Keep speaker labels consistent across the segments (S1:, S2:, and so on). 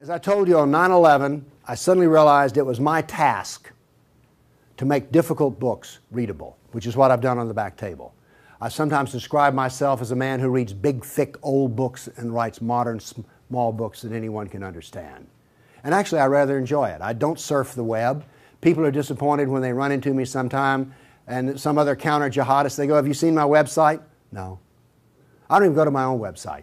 S1: As I told you on 9 11, I suddenly realized it was my task to make difficult books readable, which is what I've done on the back table. I sometimes describe myself as a man who reads big, thick, old books and writes modern, small books that anyone can understand. And actually, I rather enjoy it. I don't surf the web. People are disappointed when they run into me sometime and some other counter jihadist, they go, Have you seen my website? No. I don't even go to my own website.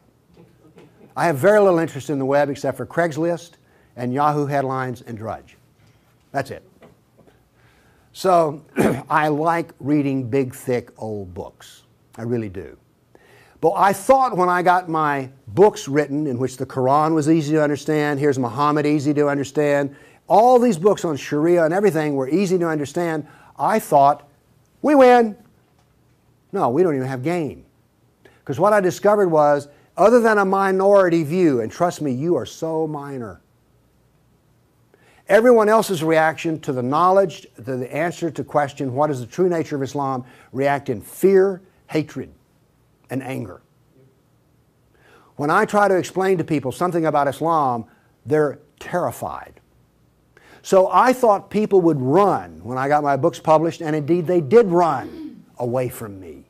S1: I have very little interest in the web except for Craigslist and Yahoo headlines and Drudge. That's it. So I like reading big, thick, old books. I really do. But I thought when I got my books written, in which the Quran was easy to understand, here's Muhammad easy to understand, all these books on Sharia and everything were easy to understand, I thought, we win. No, we don't even have game. Because what I discovered was other than a minority view, and trust me, you are so minor. Everyone else's reaction to the knowledge, to the answer to question, what is the true nature of Islam, react in fear, hatred, and anger. When I try to explain to people something about Islam, they're terrified. So I thought people would run when I got my books published, and indeed they did run away from me.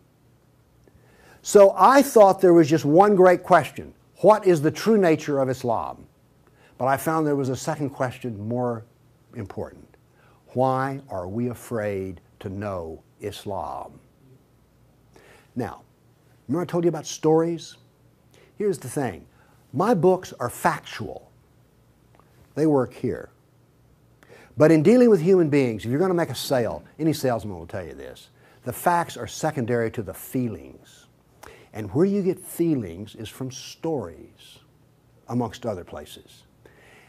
S1: So I thought there was just one great question What is the true nature of Islam? But I found there was a second question more important Why are we afraid to know Islam? Now, remember I told you about stories? Here's the thing my books are factual, they work here. But in dealing with human beings, if you're going to make a sale, any salesman will tell you this the facts are secondary to the feelings. And where you get feelings is from stories, amongst other places.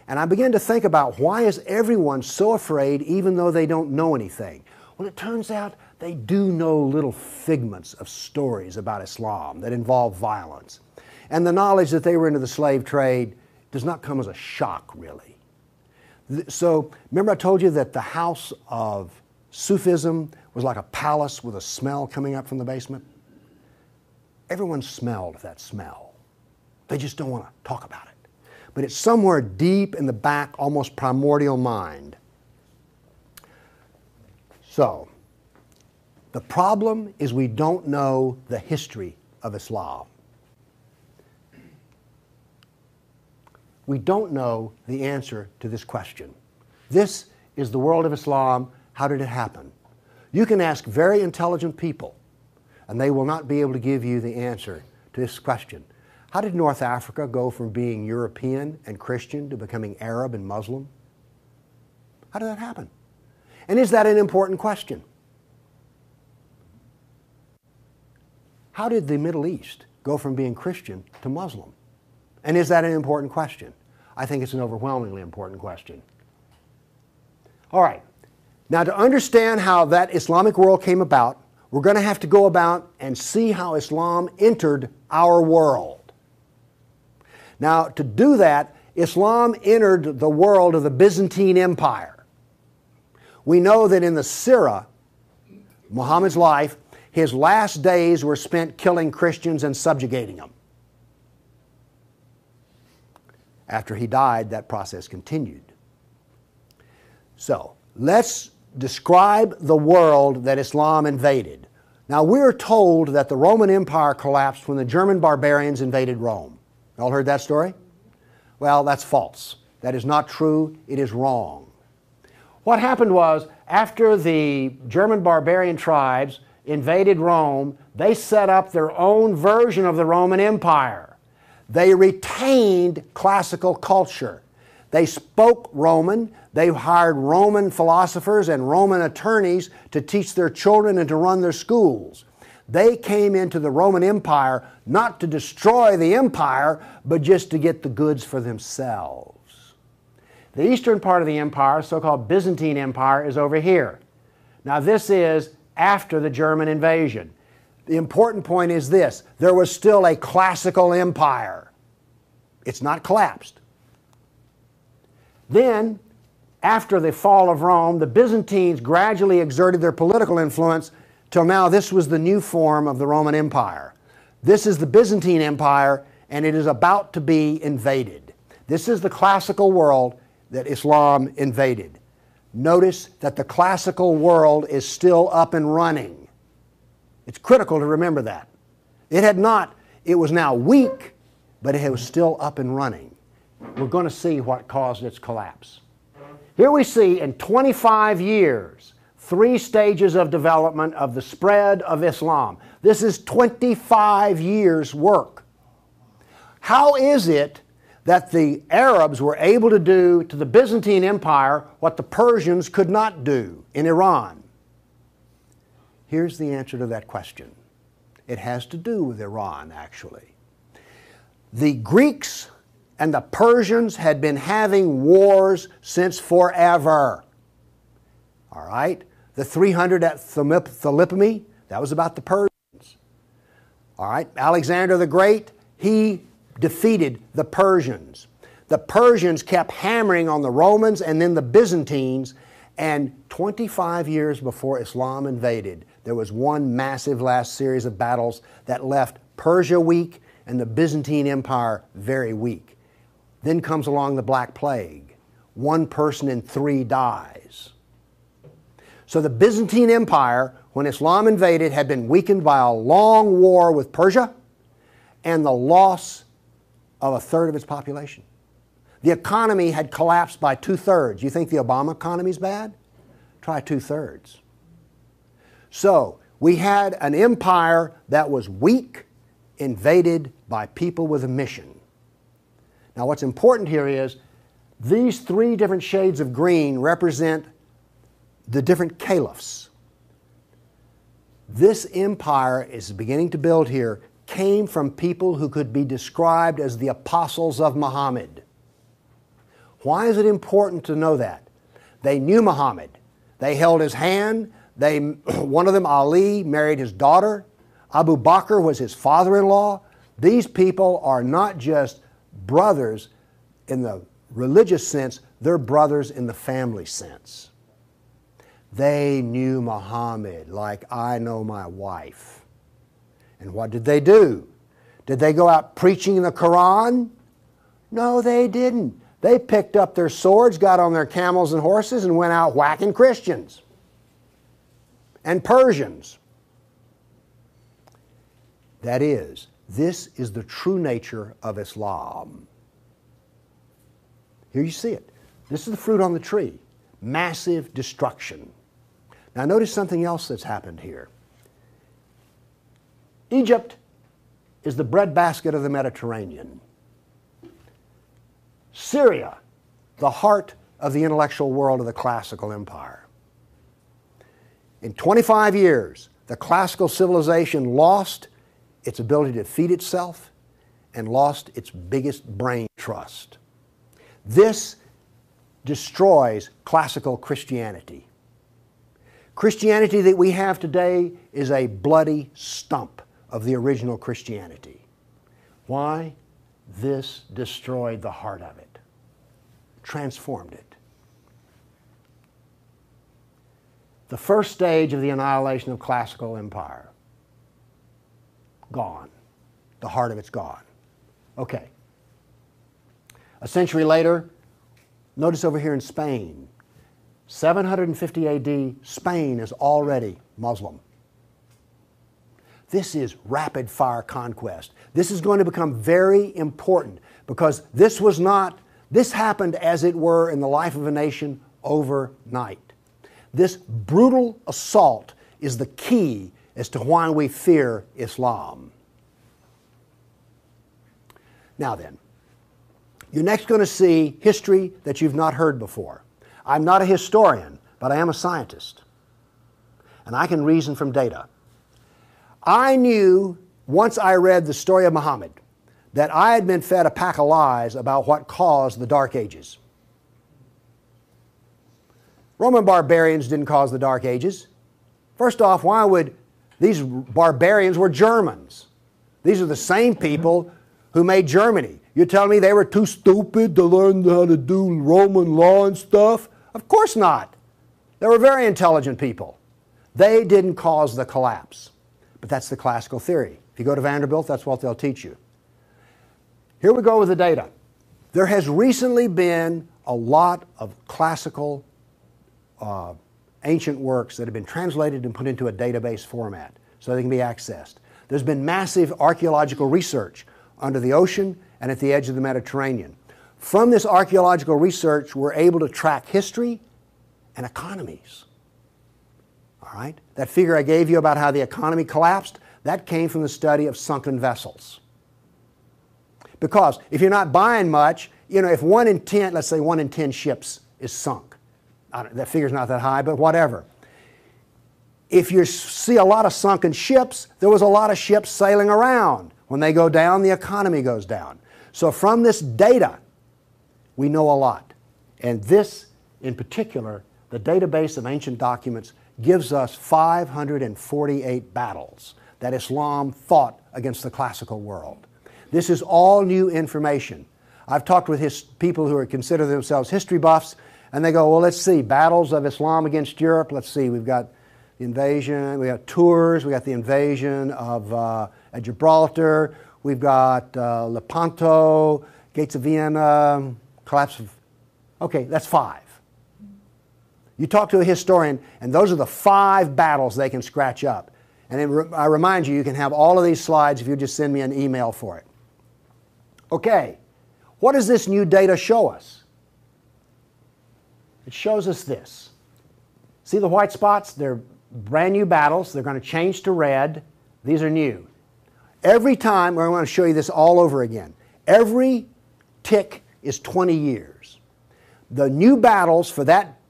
S1: And I began to think about why is everyone so afraid even though they don't know anything? Well, it turns out they do know little figments of stories about Islam that involve violence. And the knowledge that they were into the slave trade does not come as a shock, really. So, remember I told you that the house of Sufism was like a palace with a smell coming up from the basement? Everyone smelled that smell. They just don't want to talk about it. But it's somewhere deep in the back, almost primordial mind. So, the problem is we don't know the history of Islam. We don't know the answer to this question. This is the world of Islam. How did it happen? You can ask very intelligent people and they will not be able to give you the answer to this question. How did North Africa go from being European and Christian to becoming Arab and Muslim? How did that happen? And is that an important question? How did the Middle East go from being Christian to Muslim? And is that an important question? I think it's an overwhelmingly important question. All right. Now, to understand how that Islamic world came about, we're going to have to go about and see how Islam entered our world. Now, to do that, Islam entered the world of the Byzantine Empire. We know that in the Sirah, Muhammad's life, his last days were spent killing Christians and subjugating them. After he died, that process continued. So, let's describe the world that Islam invaded. Now, we're told that the Roman Empire collapsed when the German barbarians invaded Rome. Y'all heard that story? Well, that's false. That is not true. It is wrong. What happened was, after the German barbarian tribes invaded Rome, they set up their own version of the Roman Empire. They retained classical culture. They spoke Roman. They hired Roman philosophers and Roman attorneys to teach their children and to run their schools. They came into the Roman Empire not to destroy the empire, but just to get the goods for themselves. The eastern part of the empire, so called Byzantine Empire, is over here. Now, this is after the German invasion. The important point is this there was still a classical empire, it's not collapsed. Then, after the fall of Rome, the Byzantines gradually exerted their political influence till now this was the new form of the Roman Empire. This is the Byzantine Empire, and it is about to be invaded. This is the classical world that Islam invaded. Notice that the classical world is still up and running. It's critical to remember that. It had not, it was now weak, but it was still up and running. We're going to see what caused its collapse. Here we see in 25 years, three stages of development of the spread of Islam. This is 25 years' work. How is it that the Arabs were able to do to the Byzantine Empire what the Persians could not do in Iran? Here's the answer to that question it has to do with Iran, actually. The Greeks and the Persians had been having wars since forever. All right? The 300 at Thermopylae, that was about the Persians. All right? Alexander the Great, he defeated the Persians. The Persians kept hammering on the Romans and then the Byzantines, and 25 years before Islam invaded, there was one massive last series of battles that left Persia weak and the Byzantine Empire very weak. Then comes along the Black Plague. One person in three dies. So the Byzantine Empire, when Islam invaded, had been weakened by a long war with Persia and the loss of a third of its population. The economy had collapsed by two thirds. You think the Obama economy is bad? Try two thirds. So we had an empire that was weak, invaded by people with a mission. Now, what's important here is these three different shades of green represent the different caliphs. This empire is beginning to build here came from people who could be described as the apostles of Muhammad. Why is it important to know that? They knew Muhammad. They held his hand. They, one of them, Ali, married his daughter. Abu Bakr was his father in law. These people are not just brothers in the religious sense, they're brothers in the family sense. They knew Muhammad like I know my wife. And what did they do? Did they go out preaching the Quran? No, they didn't. They picked up their swords, got on their camels and horses, and went out whacking Christians and Persians. That is, this is the true nature of Islam. Here you see it. This is the fruit on the tree massive destruction. Now, notice something else that's happened here. Egypt is the breadbasket of the Mediterranean. Syria, the heart of the intellectual world of the classical empire. In 25 years, the classical civilization lost its ability to feed itself and lost its biggest brain trust. This destroys classical Christianity. Christianity that we have today is a bloody stump of the original Christianity. Why? This destroyed the heart of it, transformed it. The first stage of the annihilation of classical empire gone. The heart of it's gone. Okay. A century later, notice over here in Spain, 750 AD, Spain is already Muslim. This is rapid fire conquest. This is going to become very important because this was not, this happened as it were in the life of a nation overnight. This brutal assault is the key as to why we fear Islam. Now then, you're next going to see history that you've not heard before. I'm not a historian, but I am a scientist. And I can reason from data. I knew once I read the story of Muhammad that I had been fed a pack of lies about what caused the Dark Ages. Roman barbarians didn't cause the Dark Ages. First off, why would these barbarians were Germans? These are the same people who made Germany. You're telling me they were too stupid to learn how to do Roman law and stuff? Of course not. They were very intelligent people. They didn't cause the collapse. But that's the classical theory. If you go to Vanderbilt, that's what they'll teach you. Here we go with the data. There has recently been a lot of classical uh, ancient works that have been translated and put into a database format so they can be accessed. There's been massive archaeological research under the ocean and at the edge of the Mediterranean. From this archaeological research, we're able to track history and economies. All right? That figure I gave you about how the economy collapsed, that came from the study of sunken vessels. Because if you're not buying much, you know, if one in 10, let's say one in 10 ships is sunk, that figure's not that high, but whatever. If you see a lot of sunken ships, there was a lot of ships sailing around. When they go down, the economy goes down. So from this data, we know a lot. And this, in particular, the database of ancient documents, gives us 548 battles that Islam fought against the classical world. This is all new information. I've talked with his, people who are, consider themselves history buffs, and they go, well, let's see, battles of Islam against Europe. Let's see, we've got the invasion, we got Tours, we got the invasion of uh, Gibraltar, we've got uh, Lepanto, Gates of Vienna, collapse of. Okay, that's five. You talk to a historian, and those are the five battles they can scratch up. And re- I remind you, you can have all of these slides if you just send me an email for it. Okay, what does this new data show us? It shows us this. See the white spots? They're brand new battles. They're going to change to red. These are new. Every time, I want to show you this all over again. Every tick is 20 years. The new battles for that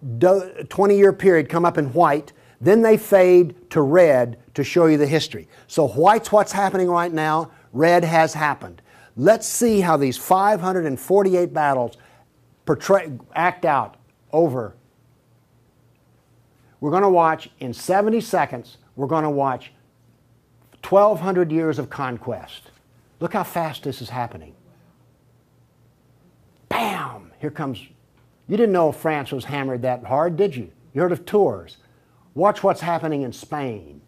S1: 20 year period come up in white, then they fade to red to show you the history. So white's what's happening right now, red has happened. Let's see how these 548 battles portray, act out over. We're going to watch in 70 seconds, we're going to watch 1,200 years of conquest. Look how fast this is happening. Bam! Here comes. You didn't know France was hammered that hard, did you? You heard of Tours. Watch what's happening in Spain,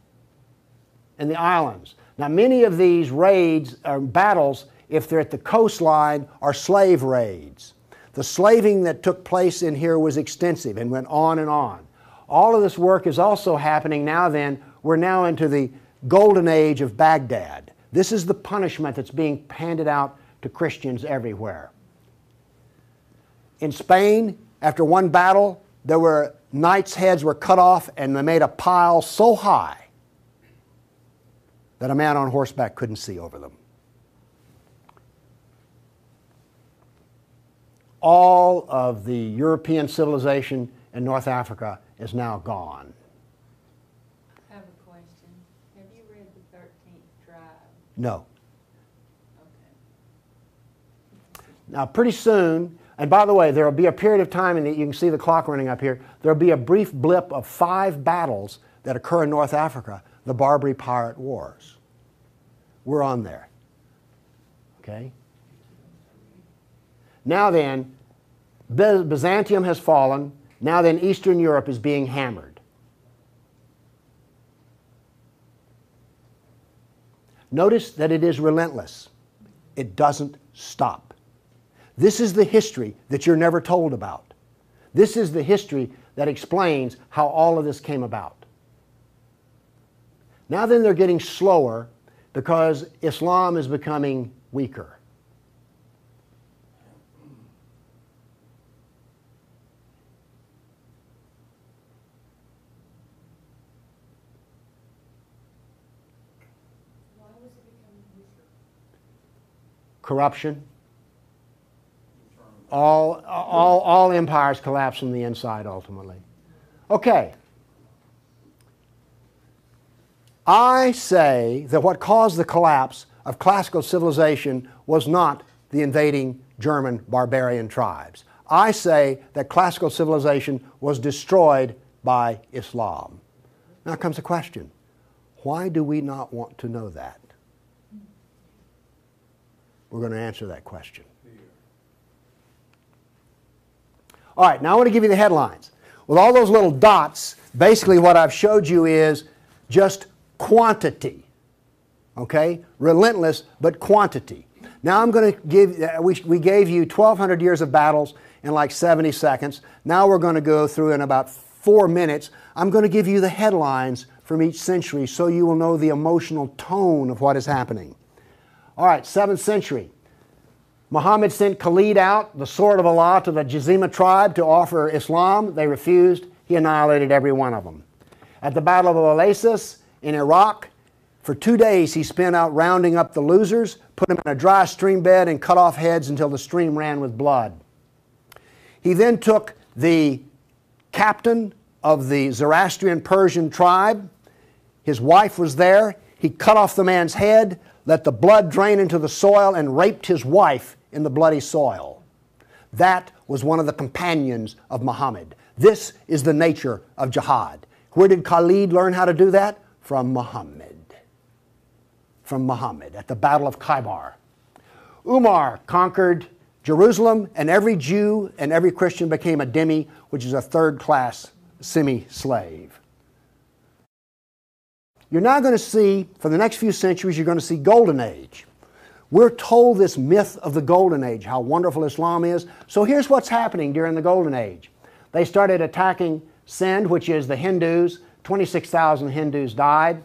S1: in the islands. Now, many of these raids or battles, if they're at the coastline, are slave raids. The slaving that took place in here was extensive and went on and on. All of this work is also happening now, then. We're now into the golden age of Baghdad. This is the punishment that's being handed out to Christians everywhere. In Spain, after one battle, there were knights' heads were cut off and they made a pile so high that a man on horseback couldn't see over them. All of the European civilization in North Africa is now gone.
S2: I have a question. Have you read the 13th tribe?
S1: No.
S2: Okay.
S1: Now, pretty soon, and by the way, there will be a period of time, and you can see the clock running up here, there will be a brief blip of five battles that occur in North Africa, the Barbary Pirate Wars. We're on there. Okay? Now then, Byzantium has fallen. Now then, Eastern Europe is being hammered. Notice that it is relentless, it doesn't stop. This is the history that you're never told about. This is the history that explains how all of this came about. Now then, they're getting slower because Islam is becoming weaker. Corruption all, all, all empires collapse from the inside ultimately. Okay. I say that what caused the collapse of classical civilization was not the invading German barbarian tribes. I say that classical civilization was destroyed by Islam. Now comes the question why do we not want to know that? We're going to answer that question. All right, now I want to give you the headlines. With all those little dots, basically what I've showed you is just quantity. Okay? Relentless, but quantity. Now I'm going to give, uh, we, we gave you 1,200 years of battles in like 70 seconds. Now we're going to go through in about four minutes. I'm going to give you the headlines from each century so you will know the emotional tone of what is happening. All right, 7th century. Muhammad sent Khalid out, the sword of Allah, to the Jazima tribe to offer Islam. They refused. He annihilated every one of them. At the Battle of Oasis in Iraq, for two days he spent out rounding up the losers, put them in a dry stream bed, and cut off heads until the stream ran with blood. He then took the captain of the Zoroastrian Persian tribe. His wife was there. He cut off the man's head, let the blood drain into the soil, and raped his wife in the bloody soil. That was one of the companions of Muhammad. This is the nature of jihad. Where did Khalid learn how to do that? From Muhammad. From Muhammad at the Battle of Khaybar. Umar conquered Jerusalem, and every Jew and every Christian became a dhimmi, which is a third class semi slave. You're now going to see, for the next few centuries, you're going to see Golden Age. We're told this myth of the Golden Age, how wonderful Islam is. So here's what's happening during the Golden Age. They started attacking Sind, which is the Hindus. 26,000 Hindus died.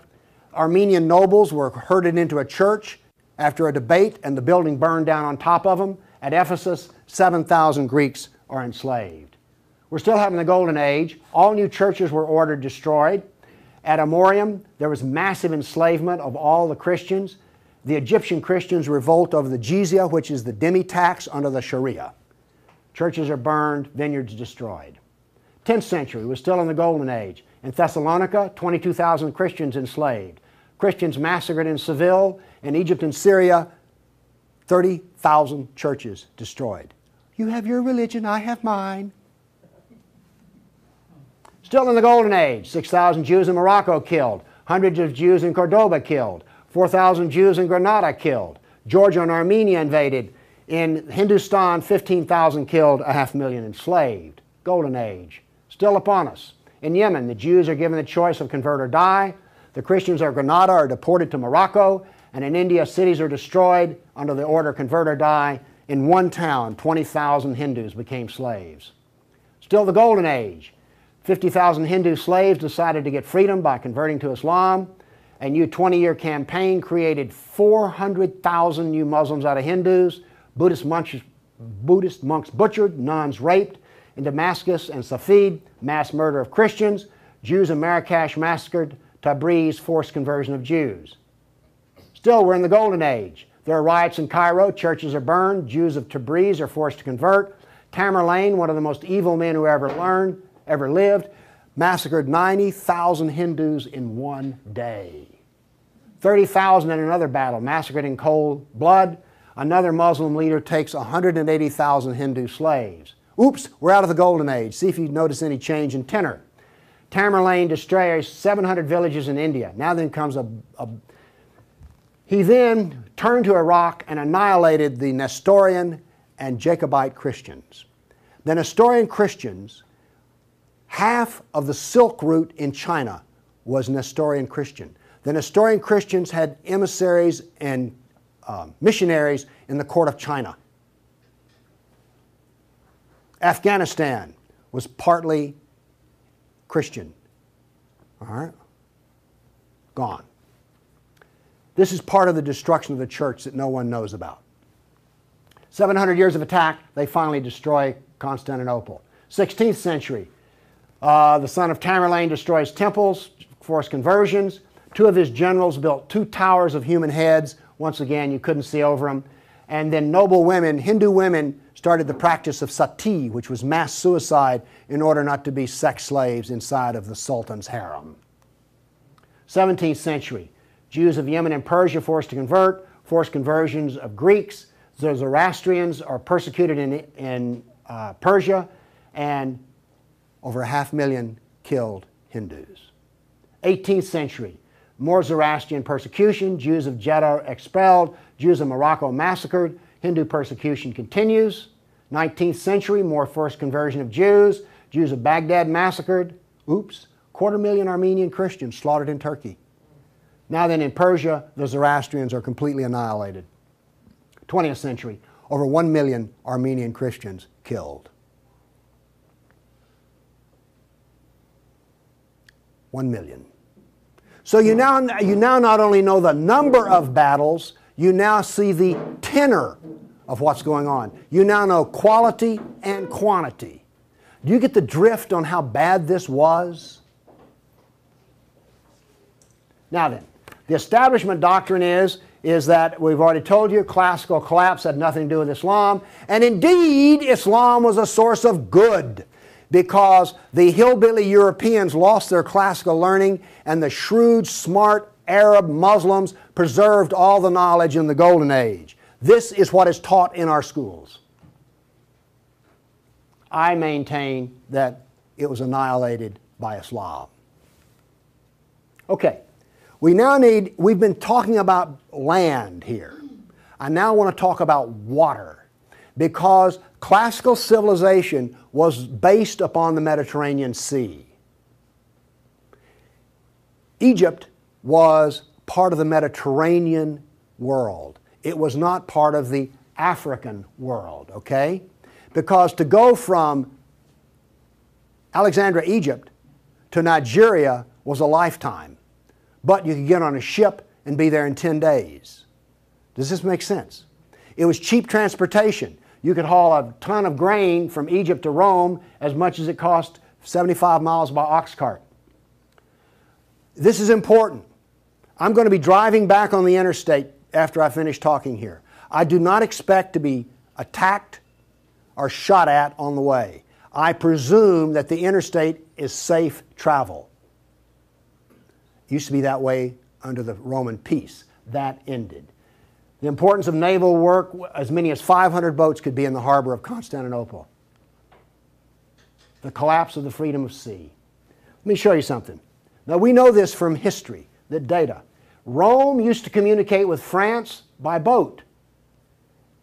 S1: Armenian nobles were herded into a church after a debate, and the building burned down on top of them. At Ephesus, 7,000 Greeks are enslaved. We're still having the Golden Age. All new churches were ordered destroyed. At Amorium, there was massive enslavement of all the Christians. The Egyptian Christians revolt over the jizya, which is the dhimmi tax under the Sharia. Churches are burned, vineyards destroyed. 10th century was still in the Golden Age. In Thessalonica, 22,000 Christians enslaved. Christians massacred in Seville. In Egypt and Syria, 30,000 churches destroyed. You have your religion, I have mine. Still in the Golden Age, 6,000 Jews in Morocco killed, hundreds of Jews in Cordoba killed, 4,000 Jews in Granada killed, Georgia and Armenia invaded. In Hindustan, 15,000 killed, a half million enslaved. Golden Age, still upon us. In Yemen, the Jews are given the choice of convert or die. The Christians of Granada are deported to Morocco. And in India, cities are destroyed under the order convert or die. In one town, 20,000 Hindus became slaves. Still the Golden Age. 50,000 Hindu slaves decided to get freedom by converting to Islam. A new 20 year campaign created 400,000 new Muslims out of Hindus. Buddhist monks, Buddhist monks butchered, nuns raped. In Damascus and Safed, mass murder of Christians. Jews in Marrakesh massacred. Tabriz, forced conversion of Jews. Still, we're in the Golden Age. There are riots in Cairo, churches are burned, Jews of Tabriz are forced to convert. Tamerlane, one of the most evil men who ever learned, ever lived, massacred 90,000 Hindus in one day. 30,000 in another battle, massacred in cold blood. Another Muslim leader takes 180,000 Hindu slaves. Oops, we're out of the Golden Age. See if you notice any change in tenor. Tamerlane destroys 700 villages in India. Now then comes a, a he then turned to Iraq and annihilated the Nestorian and Jacobite Christians. The Nestorian Christians half of the Silk Route in China was Nestorian Christian. The Nestorian Christians had emissaries and uh, missionaries in the court of China. Afghanistan was partly Christian. All right? Gone. This is part of the destruction of the church that no one knows about. 700 years of attack, they finally destroy Constantinople. 16th century, uh, the son of Tamerlane destroys temples, forced conversions. Two of his generals built two towers of human heads. Once again, you couldn't see over them. And then noble women, Hindu women, started the practice of sati, which was mass suicide in order not to be sex slaves inside of the Sultan's harem. 17th century, Jews of Yemen and Persia forced to convert, forced conversions of Greeks. Zoroastrians are persecuted in, in uh, Persia, and over a half million killed Hindus. 18th century, more Zoroastrian persecution, Jews of Jeddah expelled, Jews of Morocco massacred, Hindu persecution continues. 19th century, more forced conversion of Jews, Jews of Baghdad massacred. Oops, quarter million Armenian Christians slaughtered in Turkey. Now then, in Persia, the Zoroastrians are completely annihilated. 20th century, over 1 million Armenian Christians killed. 1 million. So you now, you now not only know the number of battles, you now see the tenor of what's going on. You now know quality and quantity. Do you get the drift on how bad this was? Now then, the establishment doctrine is, is that we've already told you classical collapse had nothing to do with Islam. And indeed, Islam was a source of good because the hillbilly Europeans lost their classical learning and the shrewd, smart Arab Muslims preserved all the knowledge in the Golden Age. This is what is taught in our schools. I maintain that it was annihilated by Islam. Okay, we now need, we've been talking about land here. I now want to talk about water because classical civilization was based upon the Mediterranean Sea. Egypt was part of the Mediterranean world. It was not part of the African world, okay? Because to go from Alexandria, Egypt to Nigeria was a lifetime. But you could get on a ship and be there in 10 days. Does this make sense? It was cheap transportation. You could haul a ton of grain from Egypt to Rome as much as it cost 75 miles by ox cart. This is important. I'm going to be driving back on the interstate after I finish talking here. I do not expect to be attacked or shot at on the way. I presume that the interstate is safe travel. It used to be that way under the Roman peace. That ended. The importance of naval work, as many as 500 boats could be in the harbor of Constantinople. The collapse of the freedom of sea. Let me show you something. Now, we know this from history, the data. Rome used to communicate with France by boat.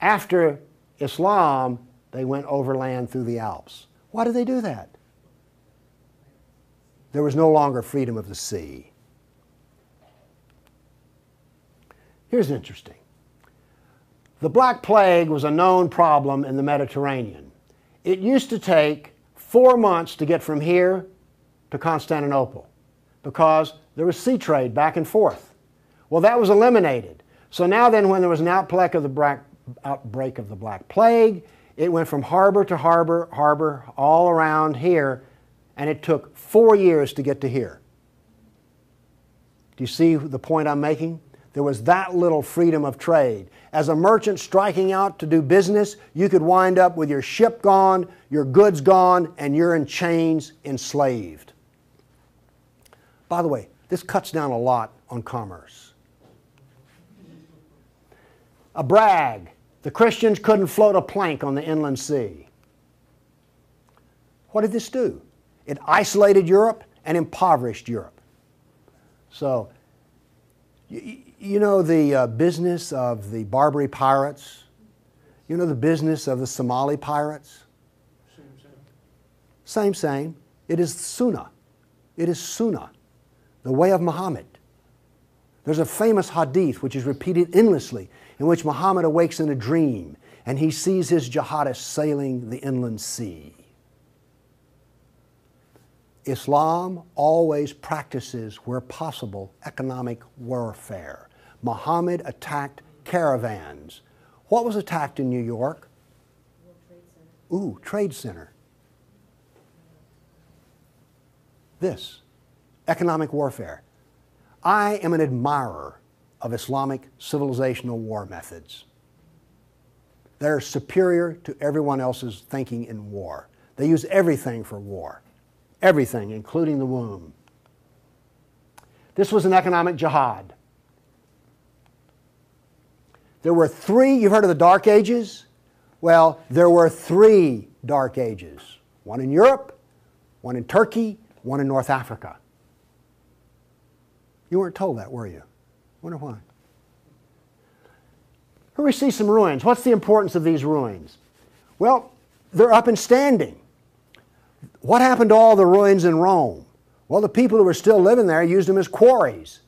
S1: After Islam, they went overland through the Alps. Why did they do that? There was no longer freedom of the sea. Here's interesting. The Black Plague was a known problem in the Mediterranean. It used to take four months to get from here to Constantinople because there was sea trade back and forth. Well, that was eliminated. So now then, when there was an outbreak of the Black, outbreak of the Black Plague, it went from harbor to harbor, harbor, all around here, and it took four years to get to here. Do you see the point I'm making? There was that little freedom of trade. As a merchant striking out to do business, you could wind up with your ship gone, your goods gone, and you're in chains, enslaved. By the way, this cuts down a lot on commerce. A brag the Christians couldn't float a plank on the inland sea. What did this do? It isolated Europe and impoverished Europe. So, know the uh, business of the Barbary pirates? You know the business of the Somali pirates? Same, same. Same, same. It is Sunnah. It is Sunnah, the way of Muhammad. There's a famous hadith which is repeated endlessly in which Muhammad awakes in a dream and he sees his jihadists sailing the inland sea. Islam always practices, where possible, economic warfare. Muhammad attacked caravans. What was attacked in New York? Ooh, Trade Center. This economic warfare. I am an admirer of Islamic civilizational war methods. They're superior to everyone else's thinking in war. They use everything for war, everything, including the womb. This was an economic jihad. There were three, you've heard of the Dark Ages? Well, there were three Dark Ages one in Europe, one in Turkey, one in North Africa. You weren't told that, were you? Wonder why. Here we see some ruins. What's the importance of these ruins? Well, they're up and standing. What happened to all the ruins in Rome? Well, the people who were still living there used them as quarries.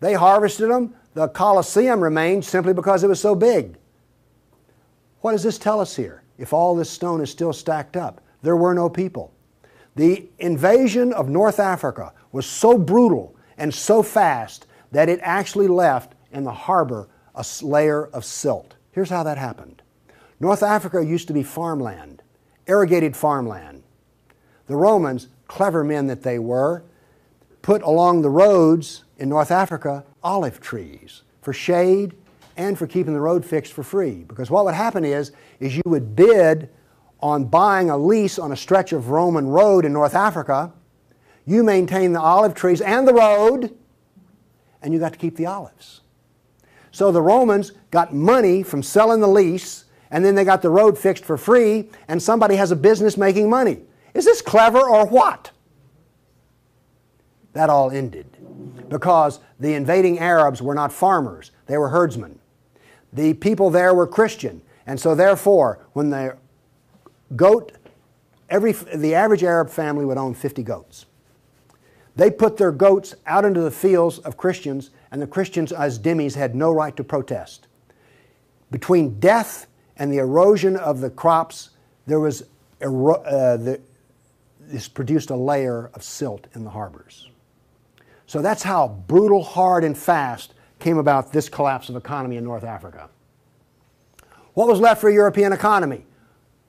S1: They harvested them, the Colosseum remained simply because it was so big. What does this tell us here? If all this stone is still stacked up, there were no people. The invasion of North Africa was so brutal and so fast that it actually left in the harbor a layer of silt. Here's how that happened North Africa used to be farmland, irrigated farmland. The Romans, clever men that they were, put along the roads in North Africa olive trees for shade and for keeping the road fixed for free. Because what would happen is, is you would bid on buying a lease on a stretch of Roman road in North Africa. You maintain the olive trees and the road, and you got to keep the olives. So the Romans got money from selling the lease, and then they got the road fixed for free, and somebody has a business making money. Is this clever or what? That all ended because the invading Arabs were not farmers, they were herdsmen. The people there were Christian, and so therefore, when the goat, every, the average Arab family would own 50 goats. They put their goats out into the fields of Christians, and the Christians, as dhimmis, had no right to protest. Between death and the erosion of the crops, there was uh, the, this produced a layer of silt in the harbors. So that's how brutal, hard, and fast came about this collapse of economy in North Africa. What was left for a European economy?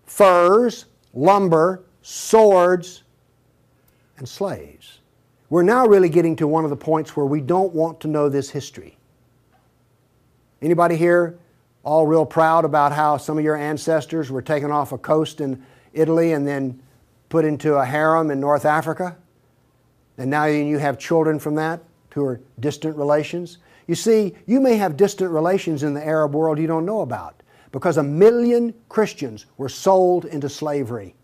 S1: Furs, lumber, swords, and slaves. We're now really getting to one of the points where we don't want to know this history. Anybody here all real proud about how some of your ancestors were taken off a coast in Italy and then put into a harem in North Africa? And now you have children from that who are distant relations. You see, you may have distant relations in the Arab world you don't know about because a million Christians were sold into slavery.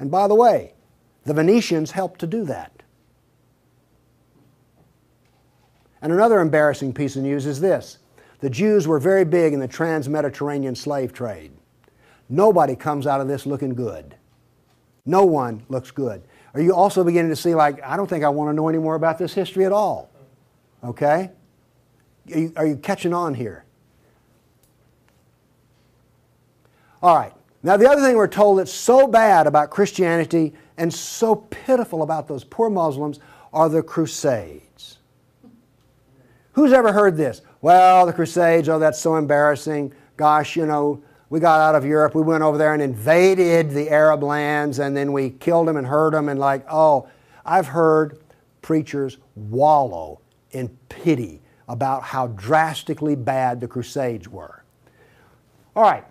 S1: And by the way, the Venetians helped to do that. And another embarrassing piece of news is this the Jews were very big in the trans Mediterranean slave trade. Nobody comes out of this looking good. No one looks good. Are you also beginning to see, like, I don't think I want to know any more about this history at all? Okay? Are you, are you catching on here? All right. Now, the other thing we're told that's so bad about Christianity and so pitiful about those poor Muslims are the Crusades. Who's ever heard this? Well, the Crusades, oh, that's so embarrassing. Gosh, you know, we got out of Europe, we went over there and invaded the Arab lands, and then we killed them and hurt them, and like, oh, I've heard preachers wallow in pity about how drastically bad the Crusades were. All right,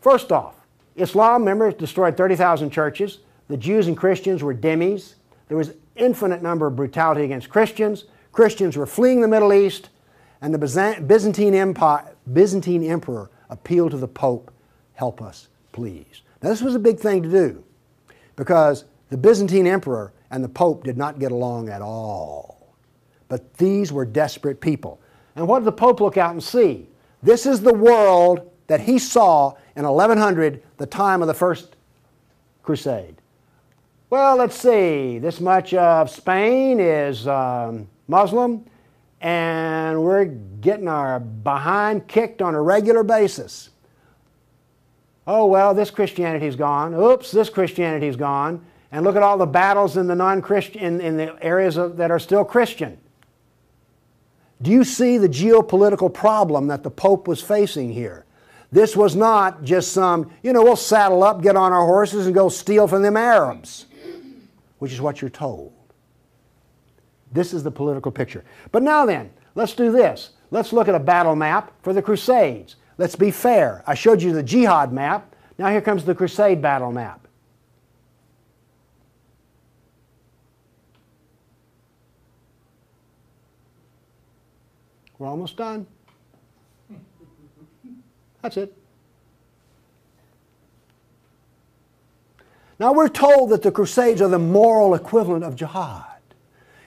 S1: first off, Islam, members destroyed 30,000 churches. The Jews and Christians were dhimmis. There was infinite number of brutality against Christians. Christians were fleeing the Middle East, and the Byzantine, Empire, Byzantine emperor appealed to the Pope help us, please. Now, this was a big thing to do because the Byzantine emperor and the Pope did not get along at all. But these were desperate people. And what did the Pope look out and see? This is the world that he saw in 1100, the time of the First Crusade. Well, let's see. This much of Spain is um, Muslim, and we're getting our behind kicked on a regular basis. Oh, well, this Christianity's gone. Oops, this Christianity's gone. And look at all the battles in the non-Christian in, in the areas of, that are still Christian. Do you see the geopolitical problem that the Pope was facing here? This was not just some, you know, we'll saddle up, get on our horses, and go steal from them Arabs, which is what you're told. This is the political picture. But now then, let's do this. Let's look at a battle map for the Crusades. Let's be fair. I showed you the jihad map. Now here comes the crusade battle map. We're almost done. That's it. Now we're told that the Crusades are the moral equivalent of jihad.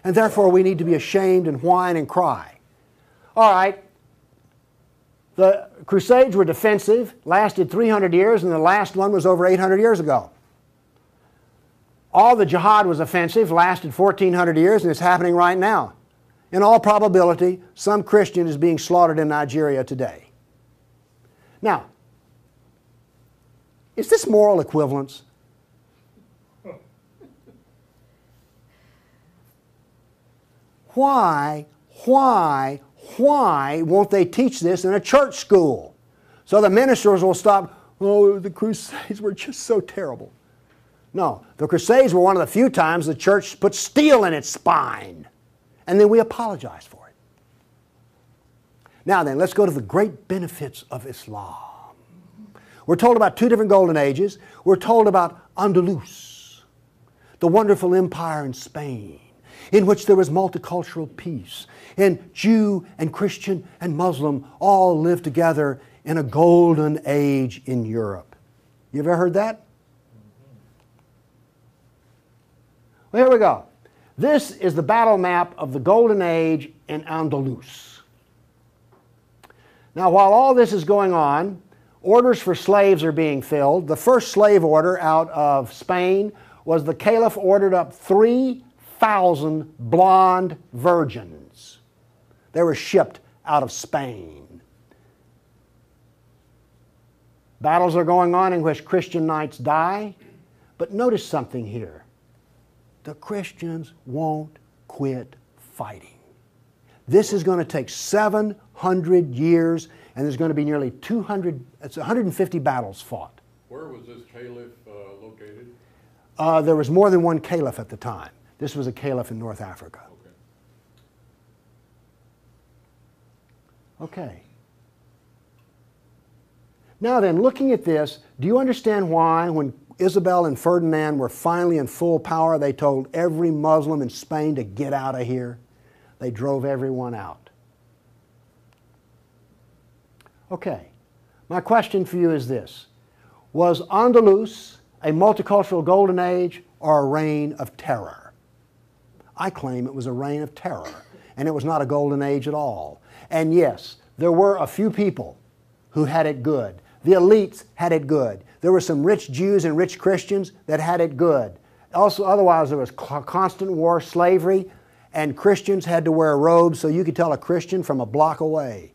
S1: And therefore we need to be ashamed and whine and cry. All right, the Crusades were defensive, lasted 300 years, and the last one was over 800 years ago. All the jihad was offensive, lasted 1400 years, and it's happening right now. In all probability, some Christian is being slaughtered in Nigeria today. Now, Is this moral equivalence? Why, why, why won't they teach this in a church school? So the ministers will stop, oh, the Crusades were just so terrible. No, the Crusades were one of the few times the church put steel in its spine. And then we apologize for it. Now then, let's go to the great benefits of Islam. We're told about two different golden ages. We're told about Andalus, the wonderful empire in Spain, in which there was multicultural peace, and Jew and Christian and Muslim all lived together in a golden age in Europe. You ever heard that? Well, here we go. This is the battle map of the Golden Age in Andalus. Now, while all this is going on, orders for slaves are being filled. The first slave order out of Spain was the caliph ordered up 3,000 blonde virgins. They were shipped out of Spain. Battles are going on in which Christian knights die, but notice something here the Christians won't quit fighting. This is going to take 700 years, and there's going to be nearly 200, it's 150 battles fought.
S3: Where was this caliph uh, located?
S1: Uh, there was more than one caliph at the time. This was a caliph in North Africa.
S3: Okay.
S1: Now then, looking at this, do you understand why when Isabel and Ferdinand were finally in full power, they told every Muslim in Spain to get out of here. They drove everyone out. Okay, my question for you is this Was Andalus a multicultural golden age or a reign of terror? I claim it was a reign of terror, and it was not a golden age at all. And yes, there were a few people who had it good. The elites had it good. There were some rich Jews and rich Christians that had it good. Also, otherwise, there was constant war, slavery, and Christians had to wear robes so you could tell a Christian from a block away.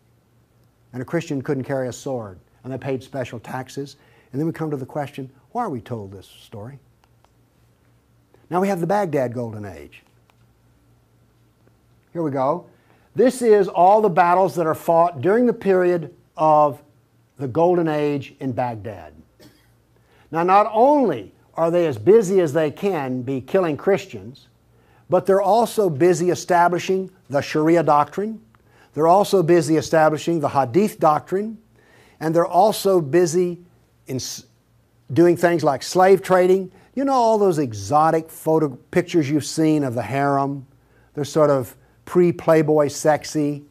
S1: And a Christian couldn't carry a sword, and they paid special taxes. And then we come to the question why are we told this story? Now we have the Baghdad Golden Age. Here we go. This is all the battles that are fought during the period of the Golden Age in Baghdad. Now, not only are they as busy as they can be killing Christians, but they're also busy establishing the Sharia doctrine. They're also busy establishing the Hadith doctrine. And they're also busy in doing things like slave trading. You know, all those exotic photo pictures you've seen of the harem? They're sort of pre Playboy sexy,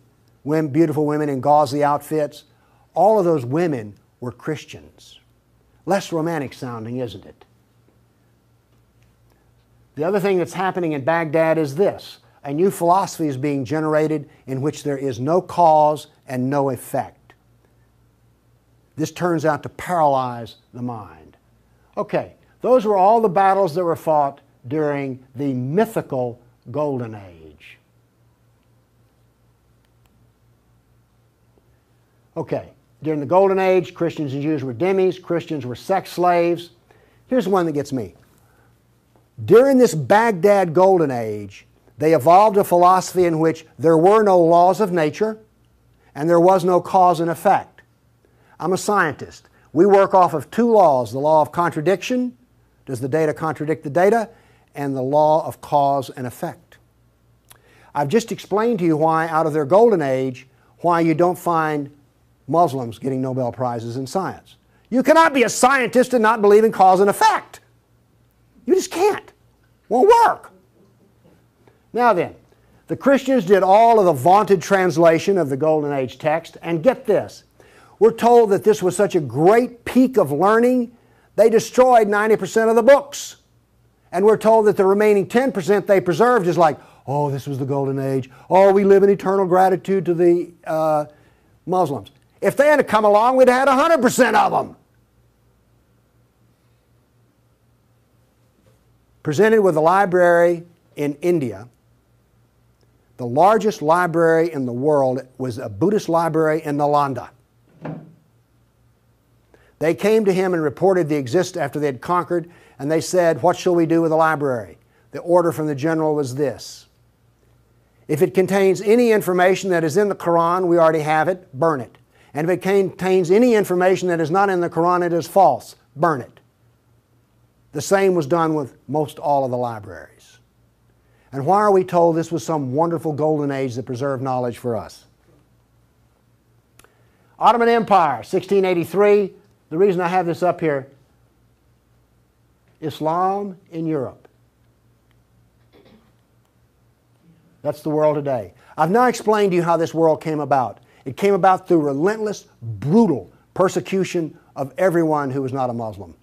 S1: women, beautiful women in gauzy outfits. All of those women were Christians. Less romantic sounding, isn't it? The other thing that's happening in Baghdad is this a new philosophy is being generated in which there is no cause and no effect. This turns out to paralyze the mind. Okay, those were all the battles that were fought during the mythical Golden Age. Okay, during the Golden Age, Christians and Jews were dhimmis, Christians were sex slaves. Here's one that gets me. During this Baghdad Golden Age, they evolved a philosophy in which there were no laws of nature and there was no cause and effect. I'm a scientist. We work off of two laws the law of contradiction does the data contradict the data? and the law of cause and effect. I've just explained to you why, out of their golden age, why you don't find Muslims getting Nobel Prizes in science. You cannot be a scientist and not believe in cause and effect. You just can't. Won't work. Now then, the Christians did all of the vaunted translation of the Golden Age text, and get this. We're told that this was such a great peak of learning, they destroyed 90% of the books. And we're told that the remaining 10% they preserved is like, oh, this was the Golden Age. Oh, we live in eternal gratitude to the uh, Muslims. If they had come along, we'd have had 100% of them. Presented with a library in India, the largest library in the world was a Buddhist library in Nalanda. They came to him and reported the exist after they had conquered, and they said, What shall we do with the library? The order from the general was this If it contains any information that is in the Quran, we already have it, burn it. And if it contains any information that is not in the Quran, it is false, burn it. The same was done with most all of the libraries. And why are we told this was some wonderful golden age that preserved knowledge for us? Ottoman Empire, 1683. The reason I have this up here Islam in Europe. That's the world today. I've now explained to you how this world came about. It came about through relentless, brutal persecution of everyone who was not a Muslim.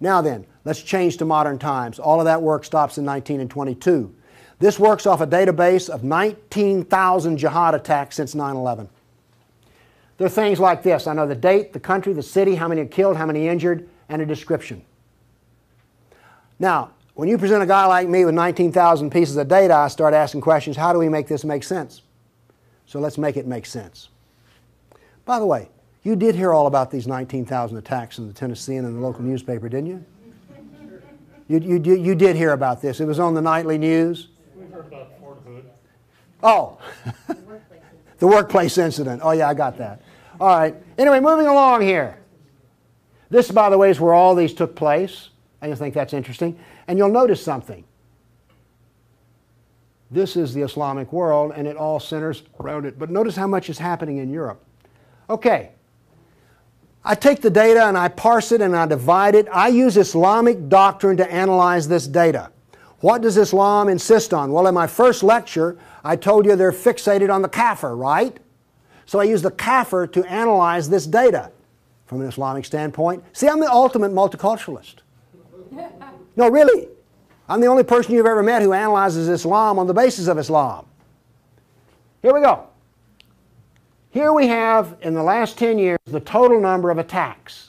S1: Now then, let's change to modern times. All of that work stops in 19 and 22. This works off a database of 19,000 jihad attacks since 9 11. There are things like this I know the date, the country, the city, how many are killed, how many injured, and a description. Now, when you present a guy like me with 19,000 pieces of data, I start asking questions how do we make this make sense? So let's make it make sense. By the way, you did hear all about these 19,000 attacks in the Tennessean and in the local newspaper, didn't you? You, you, you did hear about this. It was on the nightly news.
S4: We heard about Fort Hood.
S1: Oh, the workplace incident. Oh, yeah, I got that. All right. Anyway, moving along here. This, by the way, is where all these took place. I just think that's interesting. And you'll notice something. This is the Islamic world, and it all centers around it. But notice how much is happening in Europe. Okay, I take the data and I parse it and I divide it. I use Islamic doctrine to analyze this data. What does Islam insist on? Well, in my first lecture, I told you they're fixated on the kafir, right? So I use the kafir to analyze this data from an Islamic standpoint. See, I'm the ultimate multiculturalist. No, really. I'm the only person you've ever met who analyzes Islam on the basis of Islam. Here we go. Here we have, in the last 10 years, the total number of attacks.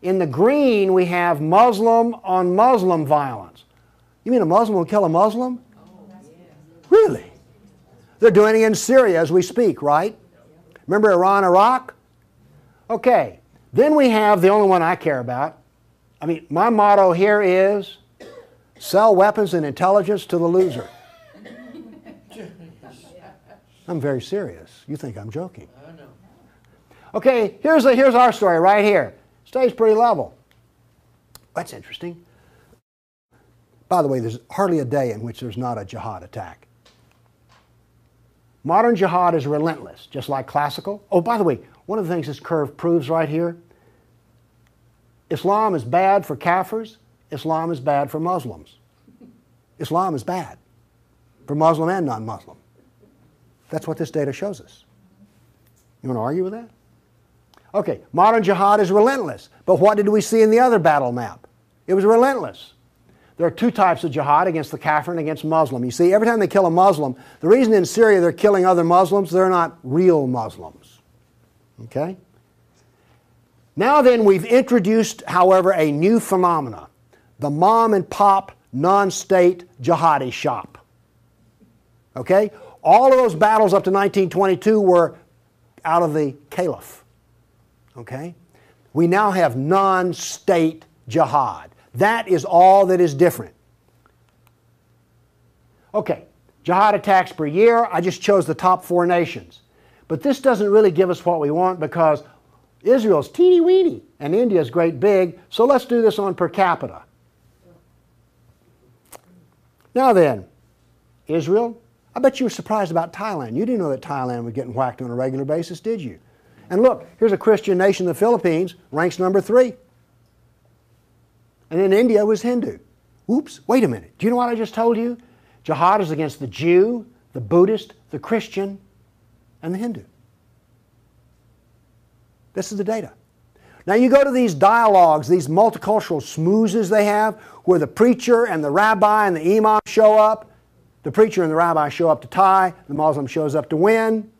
S1: In the green, we have Muslim on Muslim violence. You mean a Muslim will kill a Muslim? Really? They're doing it in Syria as we speak, right? Remember Iran, Iraq? Okay. Then we have the only one I care about. I mean, my motto here is sell weapons and intelligence to the loser. I'm very serious. You think I'm joking. Okay, here's, a, here's our story right here. Stays pretty level. That's interesting. By the way, there's hardly a day in which there's not a jihad attack. Modern jihad is relentless, just like classical. Oh, by the way, one of the things this curve proves right here Islam is bad for Kafirs, Islam is bad for Muslims. Islam is bad for Muslim and non Muslim. That's what this data shows us. You want to argue with that? Okay, modern jihad is relentless. But what did we see in the other battle map? It was relentless. There are two types of jihad against the kafir and against Muslim. You see, every time they kill a Muslim, the reason in Syria they're killing other Muslims, they're not real Muslims. Okay? Now then, we've introduced, however, a new phenomena the mom and pop non state jihadi shop. Okay? All of those battles up to 1922 were out of the caliph. Okay? We now have non state jihad. That is all that is different. Okay, jihad attacks per year. I just chose the top four nations. But this doesn't really give us what we want because Israel's teeny weeny and India's great big, so let's do this on per capita. Now then, Israel, I bet you were surprised about Thailand. You didn't know that Thailand was getting whacked on a regular basis, did you? And look, here's a Christian nation, the Philippines, ranks number three. And then India was Hindu. Oops, wait a minute. Do you know what I just told you? Jihad is against the Jew, the Buddhist, the Christian, and the Hindu. This is the data. Now you go to these dialogues, these multicultural smoozes they have, where the preacher and the rabbi and the imam show up. The preacher and the rabbi show up to tie, the Muslim shows up to win.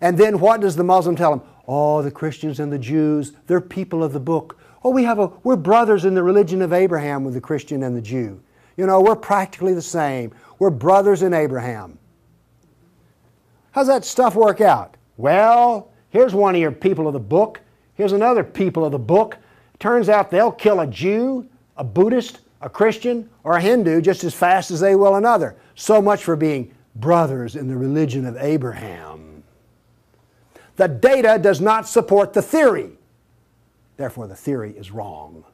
S1: And then what does the Muslim tell them? Oh, the Christians and the Jews, they're people of the book. Oh, we have a, we're brothers in the religion of Abraham with the Christian and the Jew. You know, we're practically the same. We're brothers in Abraham. How's that stuff work out? Well, here's one of your people of the book. Here's another people of the book. Turns out they'll kill a Jew, a Buddhist, a Christian, or a Hindu just as fast as they will another. So much for being brothers in the religion of Abraham. The data does not support the theory. Therefore, the theory is wrong.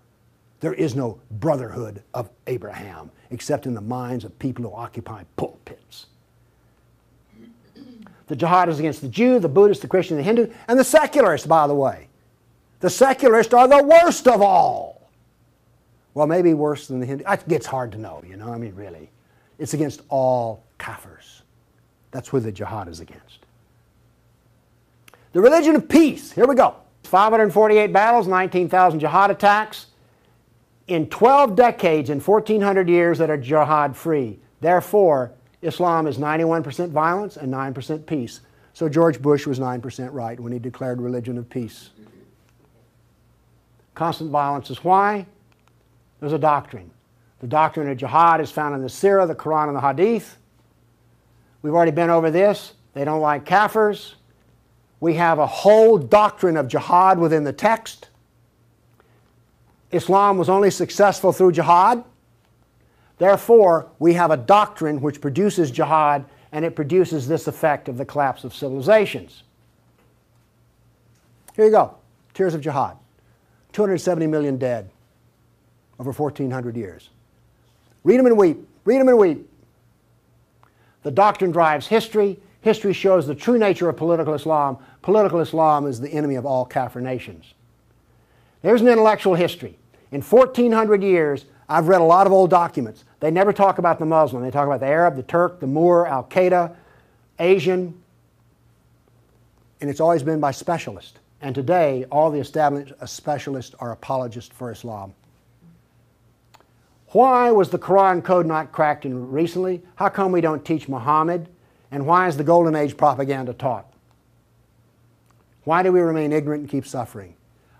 S1: There is no brotherhood of Abraham except in the minds of people who occupy pulpits. The jihad is against the Jew, the Buddhist, the Christian, the Hindu, and the secularists, by the way. The secularists are the worst of all. Well, maybe worse than the Hindu. It gets hard to know, you know, I mean, really. It's against all kafirs. That's who the jihad is against. The religion of peace. Here we go. 548 battles, 19,000 jihad attacks. In 12 decades and 1,400 years that are jihad free. Therefore, Islam is 91% violence and 9% peace. So George Bush was 9% right when he declared religion of peace. Constant violence is why? There's a doctrine. The doctrine of jihad is found in the Sirah, the Quran, and the Hadith. We've already been over this. They don't like kafirs. We have a whole doctrine of jihad within the text. Islam was only successful through jihad. Therefore, we have a doctrine which produces jihad and it produces this effect of the collapse of civilizations. Here you go Tears of Jihad 270 million dead over 1,400 years. Read them and weep. Read them and weep. The doctrine drives history. History shows the true nature of political Islam. Political Islam is the enemy of all Kafir nations. There's an intellectual history. In 1,400 years, I've read a lot of old documents. They never talk about the Muslim. They talk about the Arab, the Turk, the Moor, Al Qaeda, Asian, and it's always been by specialists. And today, all the established specialists are apologists for Islam. Why was the Quran code not cracked in recently? How come we don't teach Muhammad? And why is the Golden Age propaganda taught? Why do we remain ignorant and keep suffering?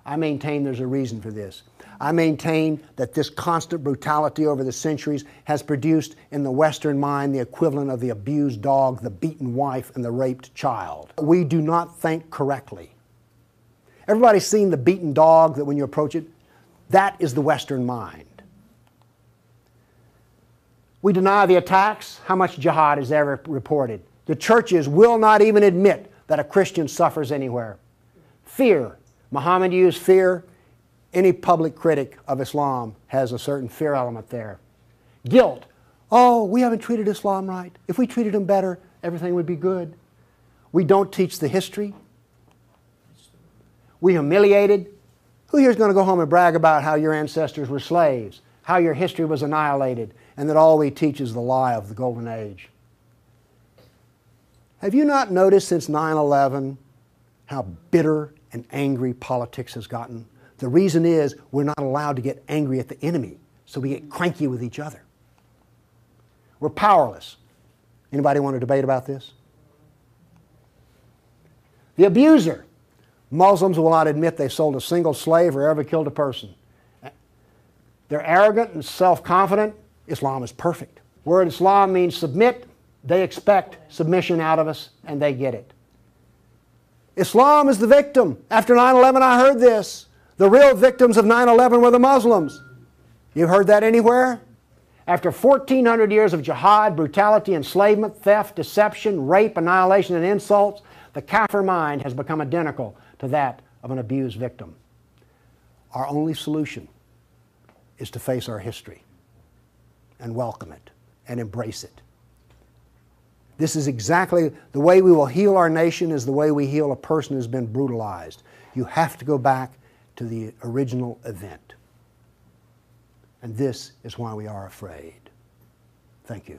S1: I maintain there's a reason for this. I maintain that this constant brutality over the centuries has produced in the Western mind the equivalent of the abused dog, the beaten wife, and the raped child. We do not think correctly. Everybody's seen the beaten dog that when you approach it, that is the Western mind. We deny the attacks. How much jihad is ever reported? The churches will not even admit that a Christian suffers anywhere. Fear. Muhammad used fear. Any public critic of Islam has a certain fear element there. Guilt. Oh, we haven't treated Islam right. If we treated him better, everything would be good. We don't teach the history. We humiliated. Who here is going to go home and brag about how your ancestors were slaves, how your history was annihilated, and that all we teach is the lie of the Golden Age? Have you not noticed since 9 11 how bitter and angry politics has gotten? The reason is we're not allowed to get angry at the enemy, so we get cranky with each other. We're powerless. Anybody want to debate about this? The abuser. Muslims will not admit they sold a single slave or ever killed a person. They're arrogant and self confident. Islam is perfect. Word Islam means submit. They expect submission out of us, and they get it. Islam is the victim. After 9 11, I heard this. The real victims of 9 11 were the Muslims. You heard that anywhere? After 1,400 years of jihad, brutality, enslavement, theft, deception, rape, annihilation, and insults, the Kafir mind has become identical to that of an abused victim. Our only solution is to face our history and welcome it and embrace it. This is exactly the way we will heal our nation is the way we heal a person who's been brutalized. You have to go back to the original event. And this is why we are afraid. Thank you.